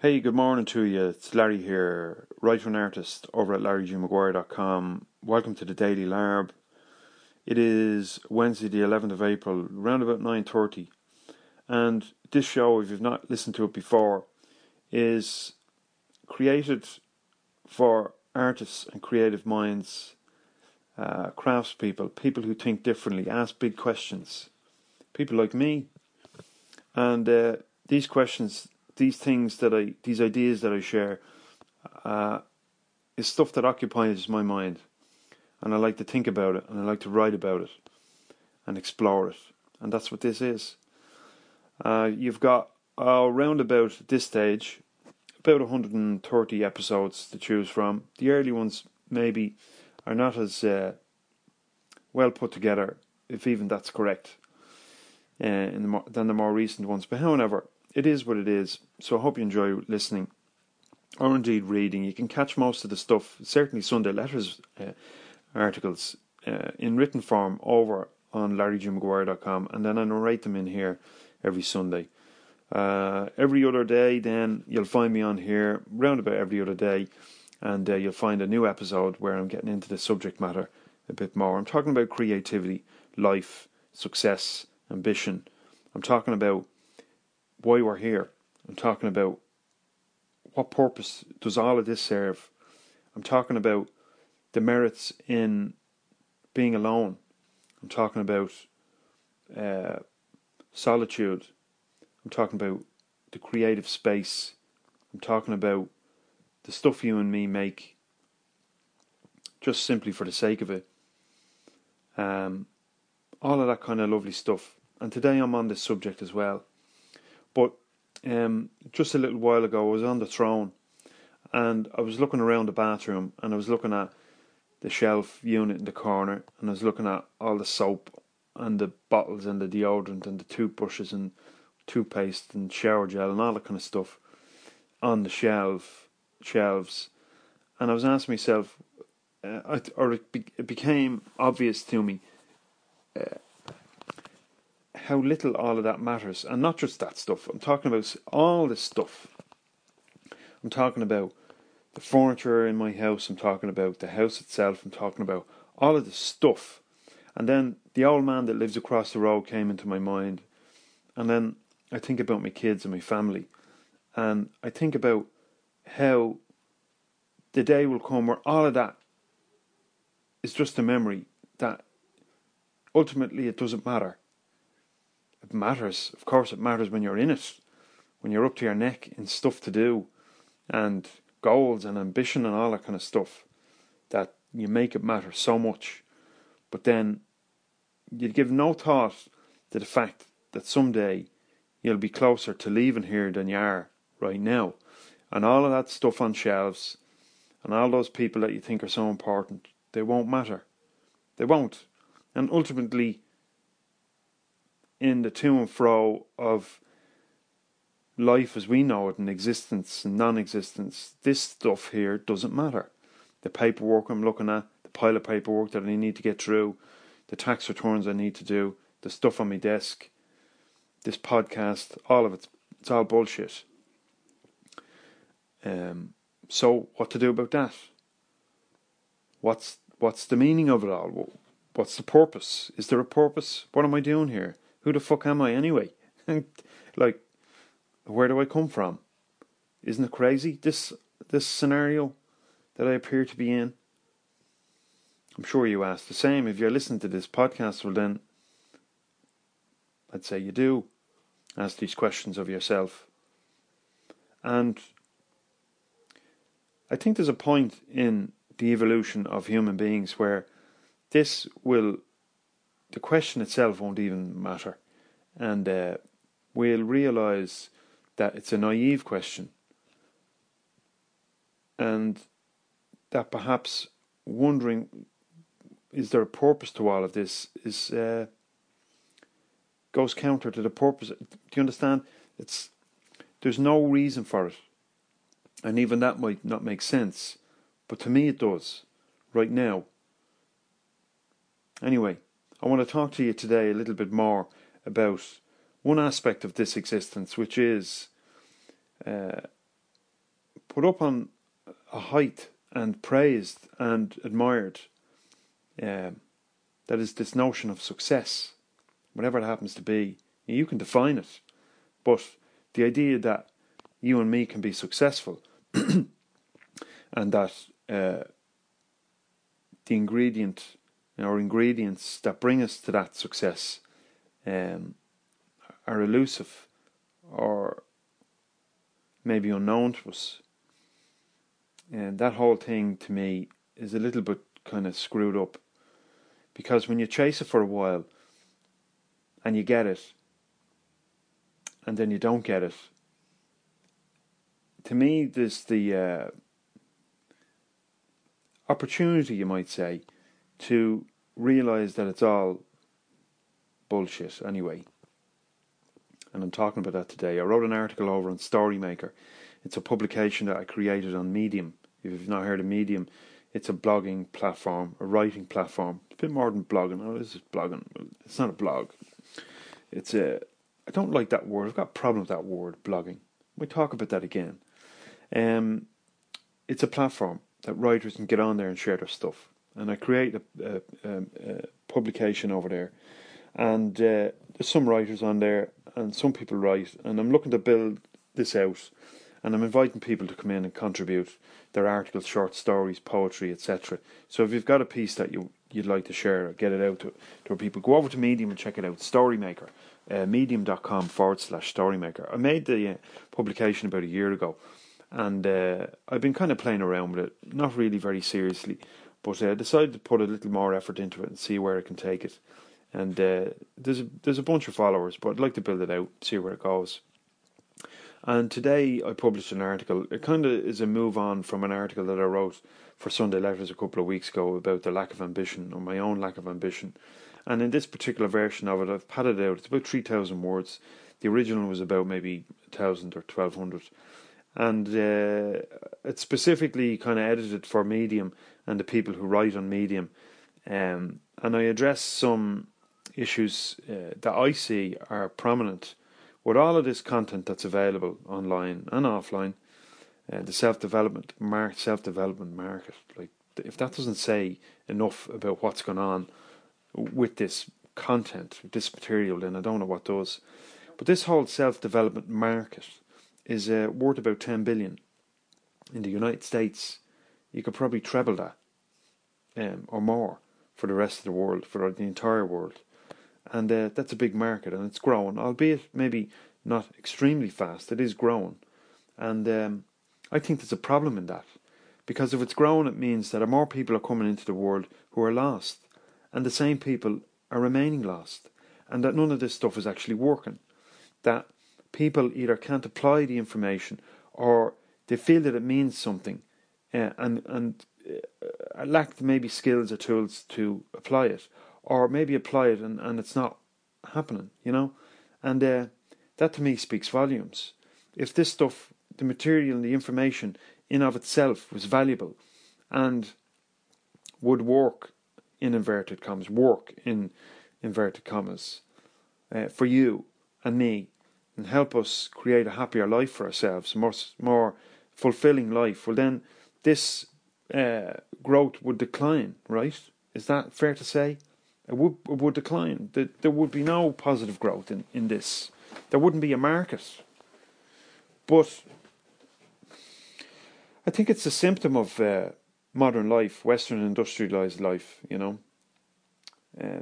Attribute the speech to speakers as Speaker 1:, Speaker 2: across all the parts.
Speaker 1: Hey, good morning to you. It's Larry here, writer and artist over at larrygmaguire.com. Welcome to the Daily Larb. It is Wednesday, the 11th of April, around about 9.30. And this show, if you've not listened to it before, is created for artists and creative minds, uh, craftspeople, people who think differently, ask big questions, people like me. And uh, these questions these things that I, these ideas that I share, uh, is stuff that occupies my mind, and I like to think about it, and I like to write about it, and explore it, and that's what this is. Uh, you've got around about this stage, about 130 episodes to choose from. The early ones maybe are not as uh, well put together, if even that's correct, uh, the more, than the more recent ones. But however, it is what it is. So I hope you enjoy listening or indeed reading. You can catch most of the stuff, certainly Sunday letters uh, articles, uh, in written form over on larrygmaguire.com, and then I narrate them in here every Sunday. Uh, every other day, then you'll find me on here round about every other day, and uh, you'll find a new episode where I'm getting into the subject matter a bit more. I'm talking about creativity, life, success, ambition. I'm talking about why we're here. I'm talking about what purpose does all of this serve. I'm talking about the merits in being alone. I'm talking about uh, solitude. I'm talking about the creative space. I'm talking about the stuff you and me make just simply for the sake of it. Um, all of that kind of lovely stuff. And today I'm on this subject as well. But um, just a little while ago, I was on the throne and I was looking around the bathroom and I was looking at the shelf unit in the corner and I was looking at all the soap and the bottles and the deodorant and the toothbrushes and toothpaste and shower gel and all that kind of stuff on the shelf shelves. And I was asking myself uh, or it, be, it became obvious to me uh, how little all of that matters. And not just that stuff. I'm talking about all this stuff. I'm talking about the furniture in my house. I'm talking about the house itself. I'm talking about all of the stuff. And then the old man that lives across the road came into my mind. And then I think about my kids and my family. And I think about how the day will come where all of that is just a memory that ultimately it doesn't matter it matters. Of course, it matters when you're in it, when you're up to your neck in stuff to do, and goals and ambition and all that kind of stuff. That you make it matter so much, but then you give no thought to the fact that someday you'll be closer to leaving here than you are right now, and all of that stuff on shelves, and all those people that you think are so important, they won't matter. They won't, and ultimately in the to and fro of life as we know it in existence and non existence, this stuff here doesn't matter. The paperwork I'm looking at, the pile of paperwork that I need to get through, the tax returns I need to do, the stuff on my desk, this podcast, all of it, it's all bullshit. Um, so what to do about that? What's what's the meaning of it all? What's the purpose? Is there a purpose? What am I doing here? Who the fuck am I anyway? like, where do I come from? Isn't it crazy? This this scenario that I appear to be in. I'm sure you ask the same. If you're listening to this podcast, well then, I'd say you do ask these questions of yourself. And I think there's a point in the evolution of human beings where this will the question itself won't even matter. And uh, we'll realize that it's a naive question. And that perhaps wondering, is there a purpose to all of this, is uh, goes counter to the purpose. Do you understand? It's there's no reason for it, and even that might not make sense, but to me it does, right now. Anyway, I want to talk to you today a little bit more about one aspect of this existence, which is uh, put up on a height and praised and admired. Um, that is this notion of success, whatever it happens to be. You can define it, but the idea that you and me can be successful and that uh, the ingredient or ingredients that bring us to that success um, are elusive or maybe unknown to us. And that whole thing to me is a little bit kind of screwed up because when you chase it for a while and you get it and then you don't get it, to me, there's the uh, opportunity, you might say, to realize that it's all bullshit anyway. And I'm talking about that today. I wrote an article over on Storymaker. It's a publication that I created on Medium. If you've not heard of Medium, it's a blogging platform, a writing platform. It's a bit more than blogging. Oh, this is blogging. It's not a blog. It's a. I don't like that word. I've got a problem with that word, blogging. We talk about that again. Um, it's a platform that writers can get on there and share their stuff. And I create a, a, a, a publication over there, and uh, there's some writers on there, and some people write, and I'm looking to build this out, and I'm inviting people to come in and contribute their articles, short stories, poetry, etc. So if you've got a piece that you you'd like to share, or get it out to, to people, go over to Medium and check it out. Storymaker, uh, medium.com forward slash Storymaker. I made the uh, publication about a year ago and uh, I've been kind of playing around with it, not really very seriously, but I uh, decided to put a little more effort into it and see where I can take it. And uh, there's a, there's a bunch of followers, but I'd like to build it out, see where it goes. And today I published an article. It kind of is a move on from an article that I wrote for Sunday Letters a couple of weeks ago about the lack of ambition or my own lack of ambition. And in this particular version of it, I've padded out. It's about 3,000 words. The original was about maybe 1,000 or 1,200 and uh, it's specifically kind of edited for Medium and the people who write on Medium. Um, and I address some issues uh, that I see are prominent with all of this content that's available online and offline. Uh, the self development market, self development market, like if that doesn't say enough about what's going on with this content, this material, then I don't know what does. But this whole self development market is uh, worth about 10 billion. In the United States, you could probably treble that um, or more for the rest of the world, for the entire world. And uh, that's a big market and it's growing, albeit maybe not extremely fast. It is growing. And um, I think there's a problem in that. Because if it's growing, it means that more people are coming into the world who are lost. And the same people are remaining lost. And that none of this stuff is actually working. That people either can't apply the information or they feel that it means something uh, and and uh, lack maybe skills or tools to apply it or maybe apply it and, and it's not happening you know? And uh, that to me speaks volumes. If this stuff the material and the information in of itself was valuable and would work in inverted commas work in inverted commas uh, for you and me and help us create a happier life for ourselves, more more fulfilling life, well then this uh, growth would decline, right? Is that fair to say? It would it would decline. There would be no positive growth in, in this. There wouldn't be a market. But I think it's a symptom of uh, modern life, Western industrialized life. You know, uh,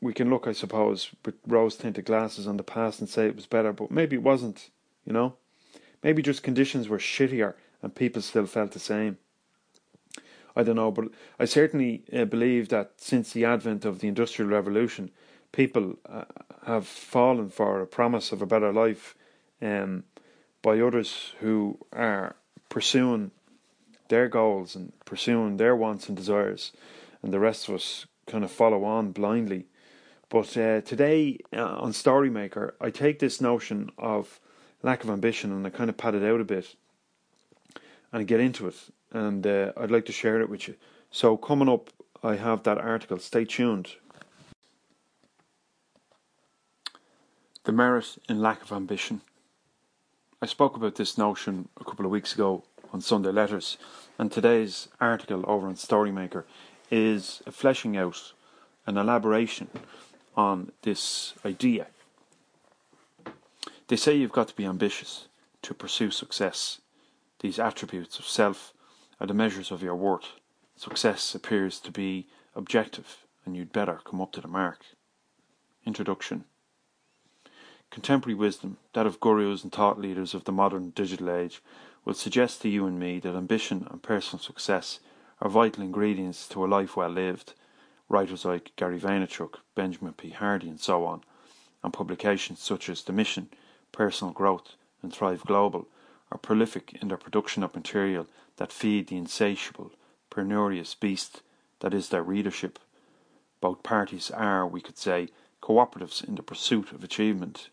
Speaker 1: we can look, I suppose, with rose tinted glasses on the past and say it was better, but maybe it wasn't, you know? Maybe just conditions were shittier and people still felt the same. I don't know, but I certainly uh, believe that since the advent of the Industrial Revolution, people uh, have fallen for a promise of a better life um, by others who are pursuing their goals and pursuing their wants and desires, and the rest of us kind of follow on blindly but uh, today uh, on Storymaker, I take this notion of lack of ambition and I kind of pad it out a bit and get into it. And uh, I'd like to share it with you. So, coming up, I have that article. Stay tuned. The merit in lack of ambition. I spoke about this notion a couple of weeks ago on Sunday Letters, and today's article over on Storymaker is a fleshing out, an elaboration on this idea. They say you've got to be ambitious to pursue success. These attributes of self are the measures of your worth. Success appears to be objective, and you'd better come up to the mark. Introduction Contemporary wisdom, that of gurus and thought leaders of the modern digital age, will suggest to you and me that ambition and personal success are vital ingredients to a life well lived. Writers like Gary Vaynerchuk, Benjamin P. Hardy, and so on, and publications such as The Mission, Personal Growth, and Thrive Global are prolific in their production of material that feed the insatiable, penurious beast that is their readership. Both parties are, we could say, cooperatives in the pursuit of achievement.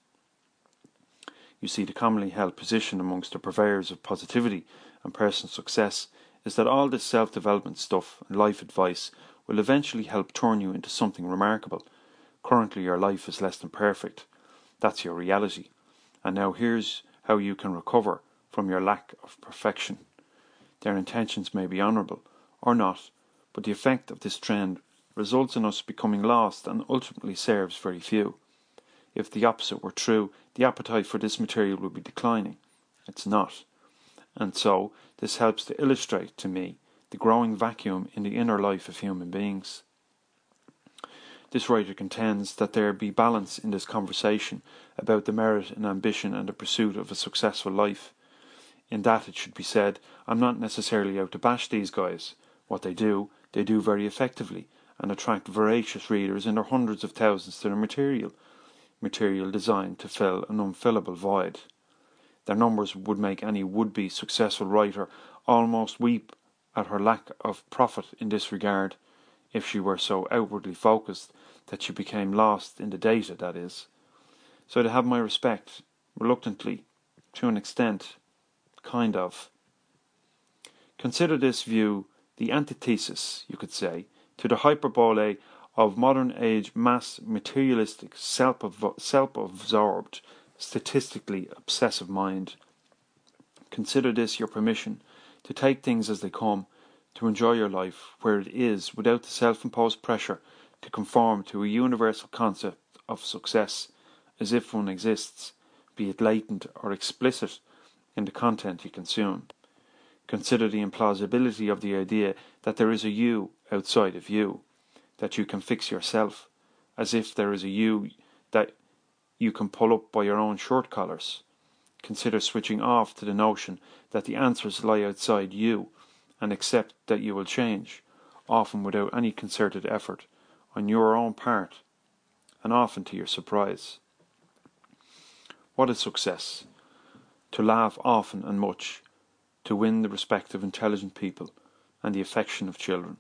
Speaker 1: You see, the commonly held position amongst the purveyors of positivity and personal success is that all this self development stuff and life advice will eventually help turn you into something remarkable. Currently, your life is less than perfect. That's your reality. And now here's how you can recover from your lack of perfection. Their intentions may be honourable or not, but the effect of this trend results in us becoming lost and ultimately serves very few. If the opposite were true, the appetite for this material would be declining. It's not. And so, this helps to illustrate to me the growing vacuum in the inner life of human beings. This writer contends that there be balance in this conversation about the merit and ambition and the pursuit of a successful life. In that it should be said, I'm not necessarily out to bash these guys. What they do, they do very effectively and attract voracious readers in their hundreds of thousands to their material, material designed to fill an unfillable void. Their numbers would make any would be successful writer almost weep at her lack of profit in this regard, if she were so outwardly focused that she became lost in the data, that is. So to have my respect, reluctantly, to an extent, kind of. Consider this view the antithesis, you could say, to the hyperbole of modern age mass materialistic, self absorbed, statistically obsessive mind. Consider this your permission to take things as they come, to enjoy your life where it is without the self imposed pressure to conform to a universal concept of success as if one exists, be it latent or explicit, in the content you consume. Consider the implausibility of the idea that there is a you outside of you, that you can fix yourself, as if there is a you that you can pull up by your own shirt collars. Consider switching off to the notion that the answers lie outside you and accept that you will change, often without any concerted effort on your own part, and often to your surprise. What is success? To laugh often and much, to win the respect of intelligent people and the affection of children,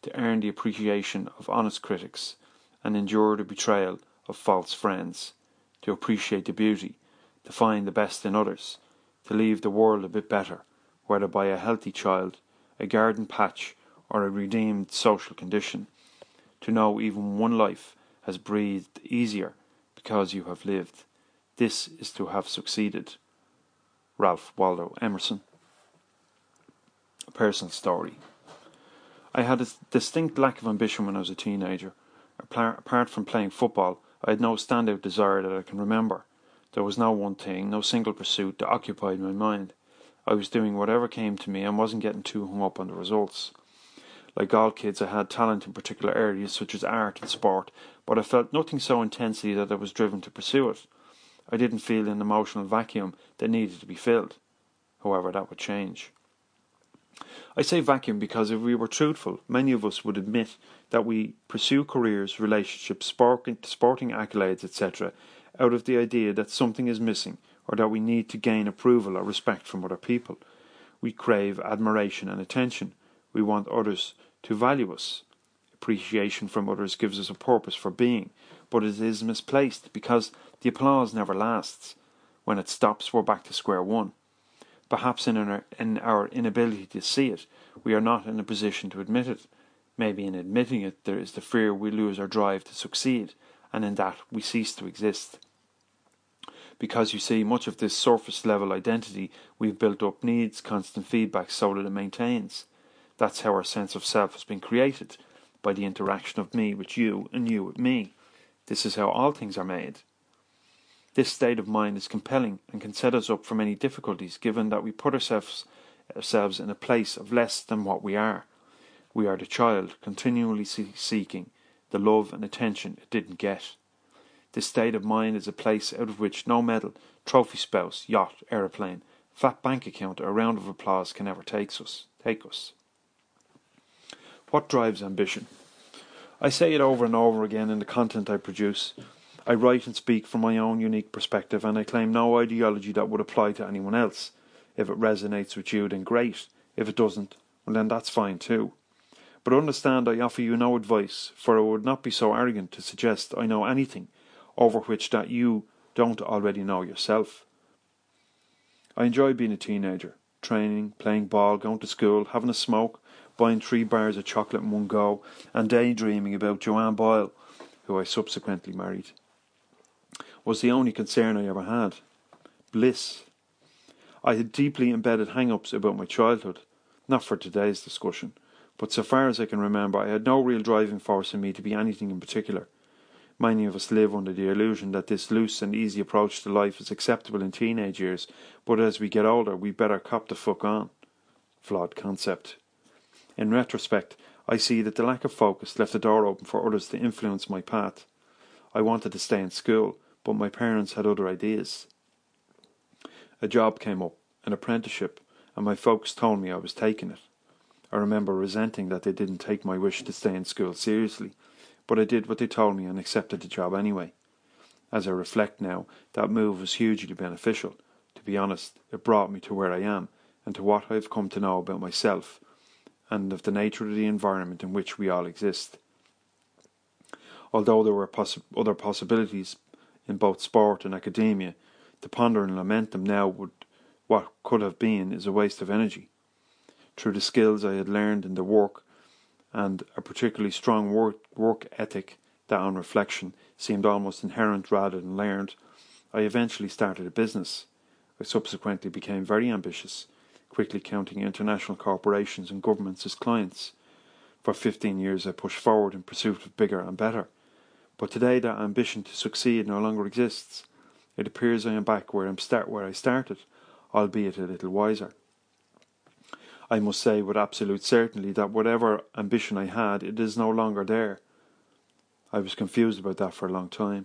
Speaker 1: to earn the appreciation of honest critics and endure the betrayal of false friends, to appreciate the beauty, to find the best in others, to leave the world a bit better, whether by a healthy child, a garden patch, or a redeemed social condition, to know even one life has breathed easier because you have lived. This is to have succeeded. Ralph Waldo Emerson. A personal story. I had a distinct lack of ambition when I was a teenager. Apart from playing football, I had no standout desire that I can remember. There was no one thing, no single pursuit that occupied my mind. I was doing whatever came to me and wasn't getting too hung up on the results. Like all kids, I had talent in particular areas such as art and sport, but I felt nothing so intensely that I was driven to pursue it. I didn't feel an emotional vacuum that needed to be filled. However, that would change. I say vacuum because if we were truthful, many of us would admit that we pursue careers, relationships, sporting, accolades, etc., out of the idea that something is missing or that we need to gain approval or respect from other people. We crave admiration and attention. We want others to value us. Appreciation from others gives us a purpose for being, but it is misplaced because the applause never lasts. When it stops, we're back to square one. Perhaps in our, in our inability to see it, we are not in a position to admit it. Maybe in admitting it, there is the fear we lose our drive to succeed, and in that we cease to exist. Because you see, much of this surface level identity we've built up needs constant feedback so that it maintains. That's how our sense of self has been created, by the interaction of me with you and you with me. This is how all things are made. This state of mind is compelling and can set us up for many difficulties given that we put ourselves, ourselves in a place of less than what we are. We are the child continually seeking the love and attention it didn't get. This state of mind is a place out of which no medal, trophy spouse, yacht, aeroplane, fat bank account, or round of applause can ever take us. Take us. What drives ambition? I say it over and over again in the content I produce. I write and speak from my own unique perspective, and I claim no ideology that would apply to anyone else. If it resonates with you, then great. If it doesn't, well, then that's fine too. But understand I offer you no advice, for I would not be so arrogant to suggest I know anything over which that you don't already know yourself. I enjoy being a teenager, training, playing ball, going to school, having a smoke, buying three bars of chocolate in one go, and daydreaming about Joanne Boyle, who I subsequently married. Was the only concern I ever had. Bliss. I had deeply embedded hang ups about my childhood, not for today's discussion, but so far as I can remember, I had no real driving force in me to be anything in particular. Many of us live under the illusion that this loose and easy approach to life is acceptable in teenage years, but as we get older, we better cop the fuck on. Flawed concept. In retrospect, I see that the lack of focus left the door open for others to influence my path. I wanted to stay in school, but my parents had other ideas. A job came up, an apprenticeship, and my folks told me I was taking it. I remember resenting that they didn't take my wish to stay in school seriously, but I did what they told me and accepted the job anyway. As I reflect now, that move was hugely beneficial. To be honest, it brought me to where I am and to what I have come to know about myself and of the nature of the environment in which we all exist. Although there were other possibilities in both sport and academia, to ponder and lament them now would what could have been is a waste of energy. Through the skills I had learned in the work and a particularly strong work, work ethic that on reflection seemed almost inherent rather than learned, I eventually started a business. I subsequently became very ambitious quickly counting international corporations and governments as clients. For 15 years I pushed forward in pursuit of bigger and better. But today that ambition to succeed no longer exists. It appears I am back where, I'm start, where I started, albeit a little wiser. I must say with absolute certainty that whatever ambition I had, it is no longer there. I was confused about that for a long time.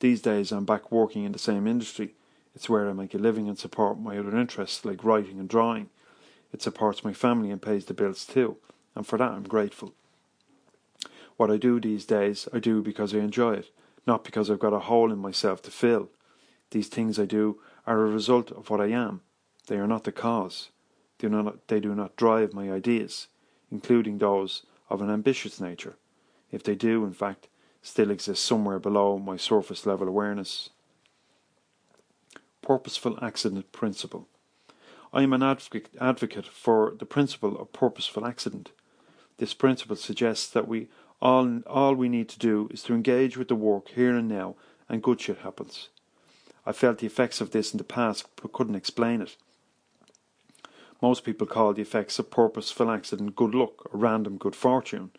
Speaker 1: These days I'm back working in the same industry, it's where I make a living and support my other interests like writing and drawing. It supports my family and pays the bills too, and for that I'm grateful. What I do these days, I do because I enjoy it, not because I've got a hole in myself to fill. These things I do are a result of what I am. They are not the cause. They do not, they do not drive my ideas, including those of an ambitious nature. If they do, in fact, still exist somewhere below my surface level awareness purposeful accident principle. I am an advocate for the principle of purposeful accident. This principle suggests that we all, all we need to do is to engage with the work here and now, and good shit happens. I felt the effects of this in the past, but couldn't explain it. Most people call the effects of purposeful accident good luck or random good fortune,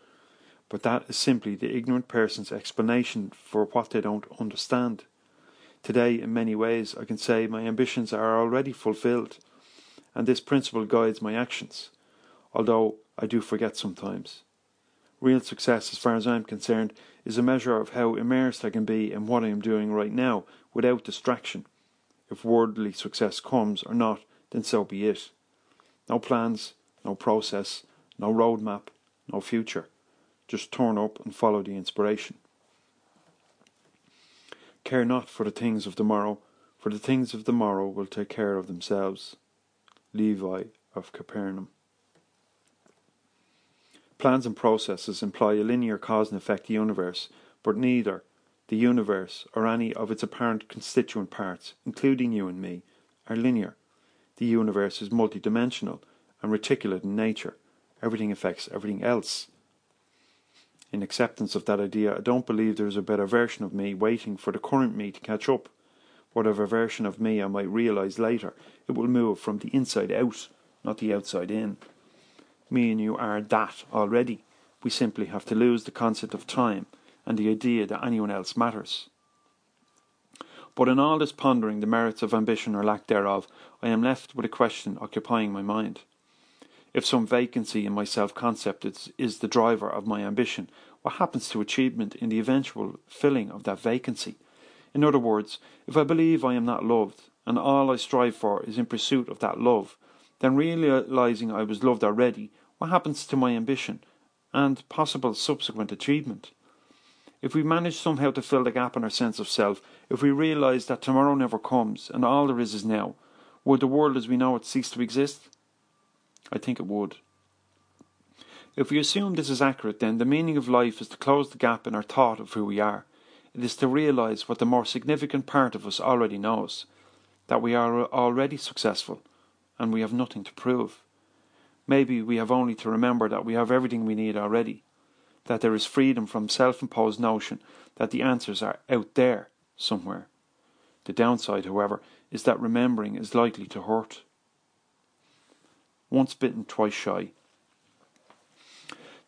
Speaker 1: but that is simply the ignorant person's explanation for what they don't understand. Today, in many ways, I can say my ambitions are already fulfilled, and this principle guides my actions, although I do forget sometimes. Real success, as far as I am concerned, is a measure of how immersed I can be in what I am doing right now without distraction. If worldly success comes or not, then so be it. No plans, no process, no roadmap, no future. Just turn up and follow the inspiration. Care not for the things of the morrow, for the things of the morrow will take care of themselves. Levi of Capernaum. Plans and processes imply a linear cause and effect universe, but neither the universe or any of its apparent constituent parts, including you and me, are linear. The universe is multidimensional and reticulate in nature. Everything affects everything else in acceptance of that idea, I don't believe there is a better version of me waiting for the current me to catch up. whatever version of me I might realize later, it will move from the inside out, not the outside in. Me and you are that already. We simply have to lose the concept of time and the idea that anyone else matters. But in all this pondering the merits of ambition or lack thereof, I am left with a question occupying my mind. If some vacancy in my self concept is, is the driver of my ambition, what happens to achievement in the eventual filling of that vacancy? In other words, if I believe I am not loved, and all I strive for is in pursuit of that love, then realizing I was loved already, what happens to my ambition and possible subsequent achievement? If we manage somehow to fill the gap in our sense of self, if we realize that tomorrow never comes and all there is is now, would the world as we know it cease to exist? I think it would. If we assume this is accurate, then the meaning of life is to close the gap in our thought of who we are. It is to realize what the more significant part of us already knows that we are already successful and we have nothing to prove. Maybe we have only to remember that we have everything we need already, that there is freedom from self imposed notion that the answers are out there somewhere. The downside, however, is that remembering is likely to hurt. Once bitten, twice shy.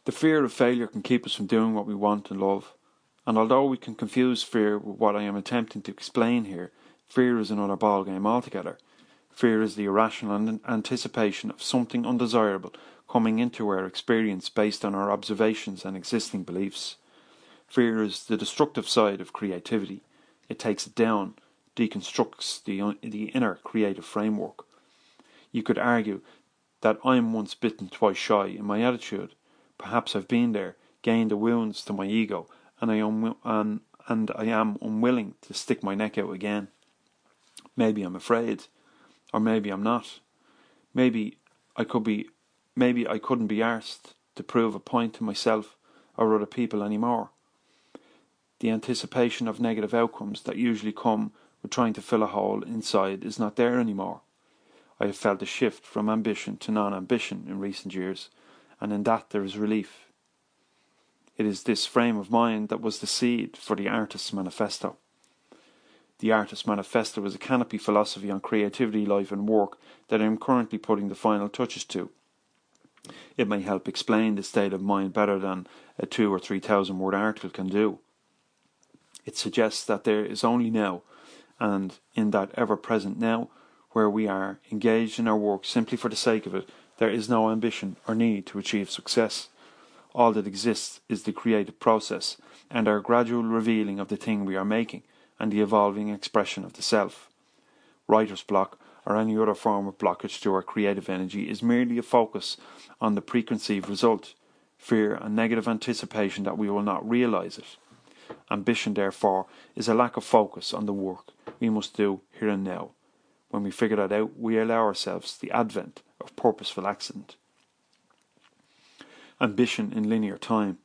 Speaker 1: The fear of failure can keep us from doing what we want and love. And although we can confuse fear with what I am attempting to explain here, fear is another ballgame altogether. Fear is the irrational anticipation of something undesirable coming into our experience based on our observations and existing beliefs. Fear is the destructive side of creativity. It takes it down, deconstructs the, the inner creative framework. You could argue that I'm once bitten, twice shy in my attitude. Perhaps I've been there, gained the wounds to my ego, and I am and, and I am unwilling to stick my neck out again. Maybe I'm afraid, or maybe I'm not. Maybe I could be, maybe I couldn't be arsed to prove a point to myself or other people anymore. The anticipation of negative outcomes that usually come with trying to fill a hole inside is not there anymore. I have felt a shift from ambition to non ambition in recent years, and in that there is relief. It is this frame of mind that was the seed for the Artist's Manifesto. The Artist's Manifesto is a canopy philosophy on creativity, life, and work that I am currently putting the final touches to. It may help explain the state of mind better than a two or three thousand word article can do. It suggests that there is only now, and in that ever present now, where we are engaged in our work simply for the sake of it, there is no ambition or need to achieve success. All that exists is the creative process and our gradual revealing of the thing we are making and the evolving expression of the self. Writer's block or any other form of blockage to our creative energy is merely a focus on the preconceived result, fear and negative anticipation that we will not realize it. Ambition, therefore, is a lack of focus on the work we must do here and now. When we figure that out, we allow ourselves the advent of purposeful accident ambition in linear time.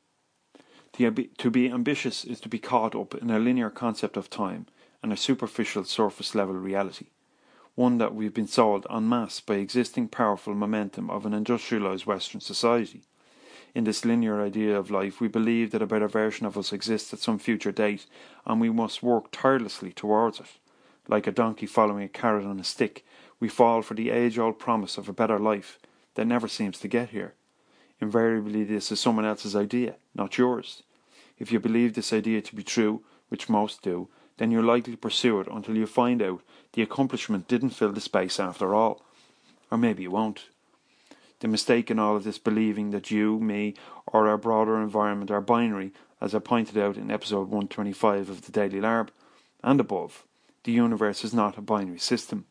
Speaker 1: To be ambitious is to be caught up in a linear concept of time and a superficial surface level reality, one that we've been sold en masse by existing powerful momentum of an industrialized Western society. In this linear idea of life, we believe that a better version of us exists at some future date, and we must work tirelessly towards it. Like a donkey following a carrot on a stick, we fall for the age old promise of a better life that never seems to get here. Invariably, this is someone else's idea, not yours. If you believe this idea to be true, which most do, then you're likely to pursue it until you find out the accomplishment didn't fill the space after all. Or maybe it won't. The mistake in all of this believing that you, me, or our broader environment are binary, as I pointed out in episode 125 of the Daily Larb, and above, the universe is not a binary system.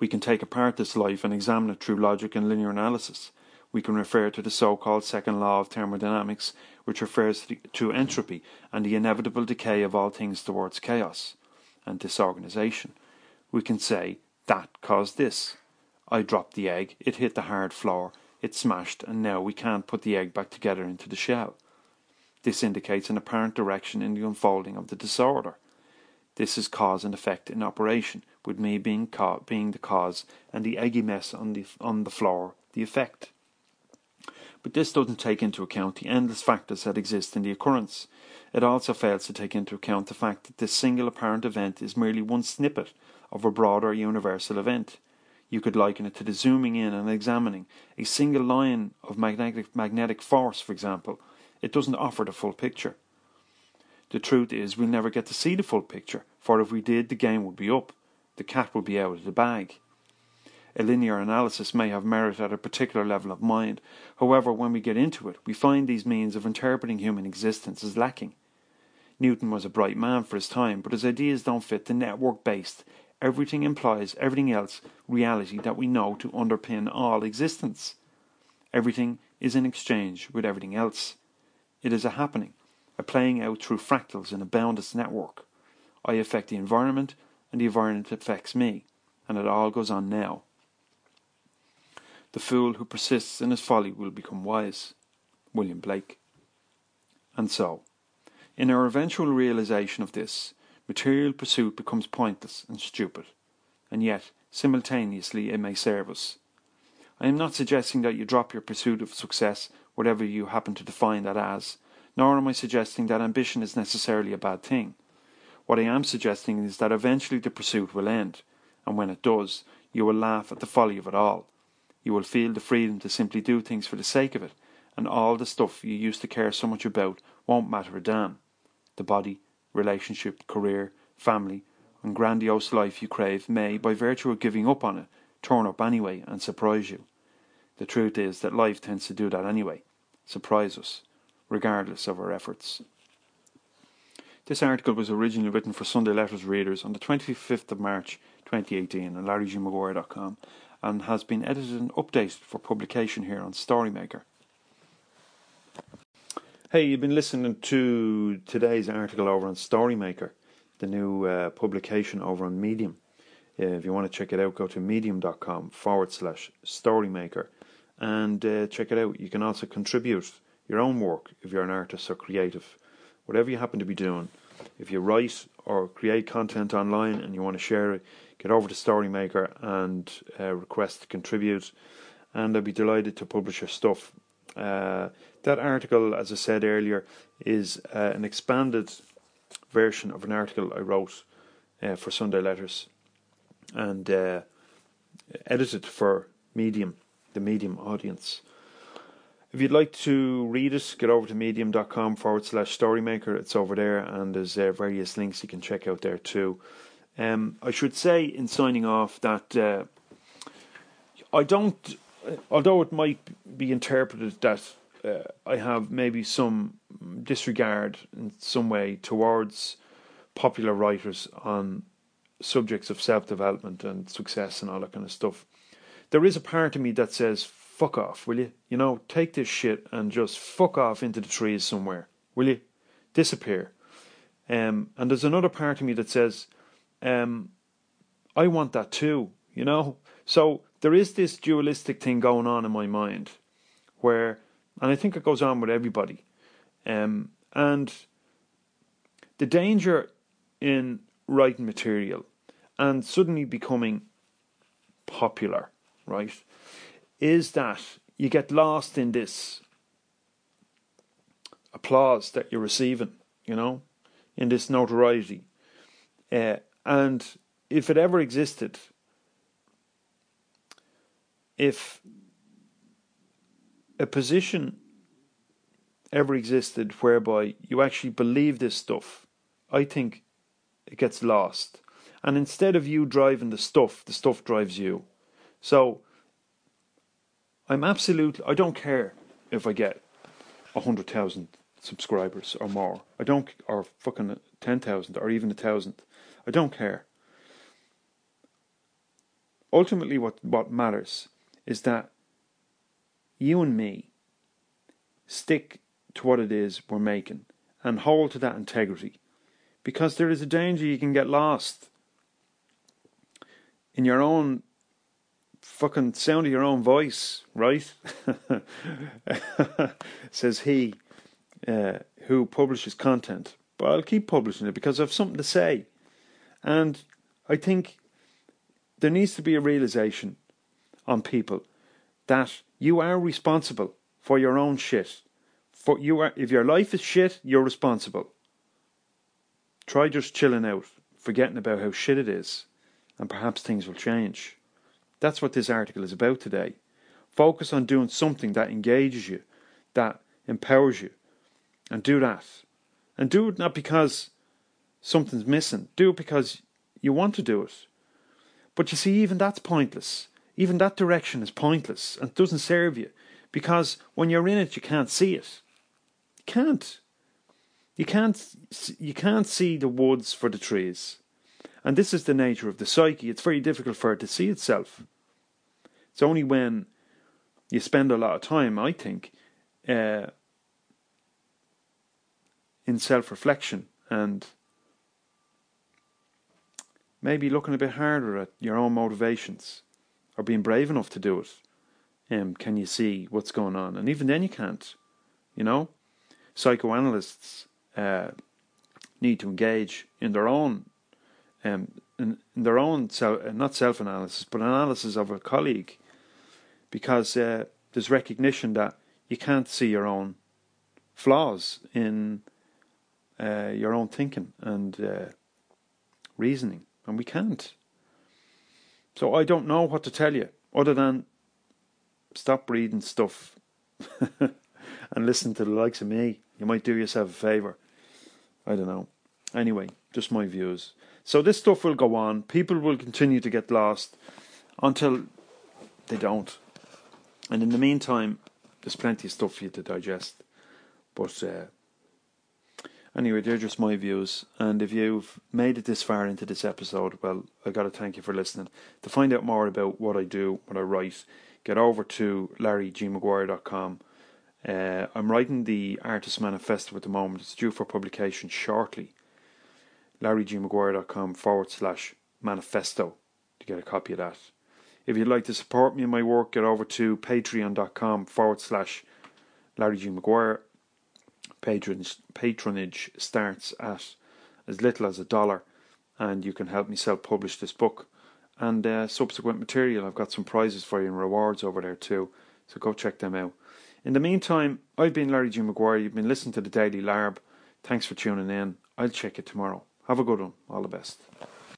Speaker 1: We can take apart this life and examine it through logic and linear analysis we can refer to the so-called second law of thermodynamics, which refers to entropy and the inevitable decay of all things towards chaos and disorganization. We can say, that caused this. I dropped the egg, it hit the hard floor, it smashed, and now we can't put the egg back together into the shell. This indicates an apparent direction in the unfolding of the disorder. This is cause and effect in operation, with me being, being the cause and the eggy mess on the, on the floor the effect. But this doesn't take into account the endless factors that exist in the occurrence. It also fails to take into account the fact that this single apparent event is merely one snippet of a broader universal event. You could liken it to the zooming in and examining a single line of magnetic, magnetic force, for example. It doesn't offer the full picture. The truth is, we'll never get to see the full picture, for if we did, the game would be up. The cat would be out of the bag. A linear analysis may have merit at a particular level of mind. However, when we get into it, we find these means of interpreting human existence as lacking. Newton was a bright man for his time, but his ideas don't fit the network based, everything implies everything else reality that we know to underpin all existence. Everything is in exchange with everything else. It is a happening, a playing out through fractals in a boundless network. I affect the environment, and the environment affects me, and it all goes on now. The fool who persists in his folly will become wise. William Blake. And so, in our eventual realization of this, material pursuit becomes pointless and stupid, and yet, simultaneously, it may serve us. I am not suggesting that you drop your pursuit of success, whatever you happen to define that as, nor am I suggesting that ambition is necessarily a bad thing. What I am suggesting is that eventually the pursuit will end, and when it does, you will laugh at the folly of it all you will feel the freedom to simply do things for the sake of it, and all the stuff you used to care so much about won't matter a damn. The body, relationship, career, family, and grandiose life you crave may, by virtue of giving up on it, turn up anyway and surprise you. The truth is that life tends to do that anyway, surprise us, regardless of our efforts. This article was originally written for Sunday Letters readers on the 25th of March 2018 on larrygmaguire.com and has been edited and updated for publication here on Storymaker. Hey, you've been listening to today's article over on Storymaker, the new uh, publication over on Medium. Uh, if you want to check it out, go to medium.com forward slash storymaker and uh, check it out. You can also contribute your own work if you're an artist or creative, whatever you happen to be doing. If you write or create content online and you want to share it, get over to Storymaker and uh, request to contribute, and I'd be delighted to publish your stuff. Uh, that article, as I said earlier, is uh, an expanded version of an article I wrote uh, for Sunday Letters and uh, edited for Medium, the Medium audience. If you'd like to read it, get over to medium.com forward slash storymaker. It's over there, and there's uh, various links you can check out there too. Um, I should say in signing off that uh, I don't, although it might be interpreted that uh, I have maybe some disregard in some way towards popular writers on subjects of self development and success and all that kind of stuff. There is a part of me that says, fuck off, will you? You know, take this shit and just fuck off into the trees somewhere, will you? Disappear. Um, and there's another part of me that says, um, I want that too, you know? So there is this dualistic thing going on in my mind where, and I think it goes on with everybody. Um, and the danger in writing material and suddenly becoming popular, right, is that you get lost in this applause that you're receiving, you know, in this notoriety. Uh, and if it ever existed, if a position ever existed whereby you actually believe this stuff, I think it gets lost. And instead of you driving the stuff, the stuff drives you. So I'm absolutely, I don't care if I get 100,000 subscribers or more. I don't, or fucking 10,000 or even a thousand. I don't care. Ultimately, what, what matters is that you and me stick to what it is we're making and hold to that integrity because there is a danger you can get lost in your own fucking sound of your own voice, right? Says he uh, who publishes content. But I'll keep publishing it because I have something to say. And I think there needs to be a realization on people that you are responsible for your own shit. For you are if your life is shit, you're responsible. Try just chilling out, forgetting about how shit it is, and perhaps things will change. That's what this article is about today. Focus on doing something that engages you, that empowers you, and do that. And do it not because something's missing, do it because you want to do it. But you see, even that's pointless. Even that direction is pointless and doesn't serve you because when you're in it, you can't see it. You can't. You can't. You can't see the woods for the trees, and this is the nature of the psyche. It's very difficult for it to see itself. It's only when you spend a lot of time, I think, uh, in self-reflection and maybe looking a bit harder at your own motivations or being brave enough to do it. Um, can you see what's going on? And even then, you can't. You know, psychoanalysts uh, need to engage in their own, um, in, in their own self, uh, not self-analysis, but analysis of a colleague, because uh, there's recognition that you can't see your own flaws in uh, your own thinking and uh, reasoning and we can't. So I don't know what to tell you other than stop reading stuff and listen to the likes of me. You might do yourself a favour. I don't know. Anyway, just my views. So this stuff will go on. People will continue to get lost until they don't. And in the meantime, there's plenty of stuff for you to digest. But uh, Anyway, they're just my views. And if you've made it this far into this episode, well, I got to thank you for listening. To find out more about what I do, what I write, get over to larrygmaguire.com. Uh, I'm writing the Artist Manifesto at the moment. It's due for publication shortly. larrygmaguire.com forward slash manifesto to get a copy of that. If you'd like to support me in my work, get over to patreon.com forward slash Larry G. Maguire patronage, patronage starts at as little as a dollar, and you can help me self publish this book and uh, subsequent material. I've got some prizes for you and rewards over there too, so go check them out. In the meantime, I've been Larry G. Maguire. You've been listening to the Daily Larb. Thanks for tuning in. I'll check it tomorrow. Have a good one. All the best.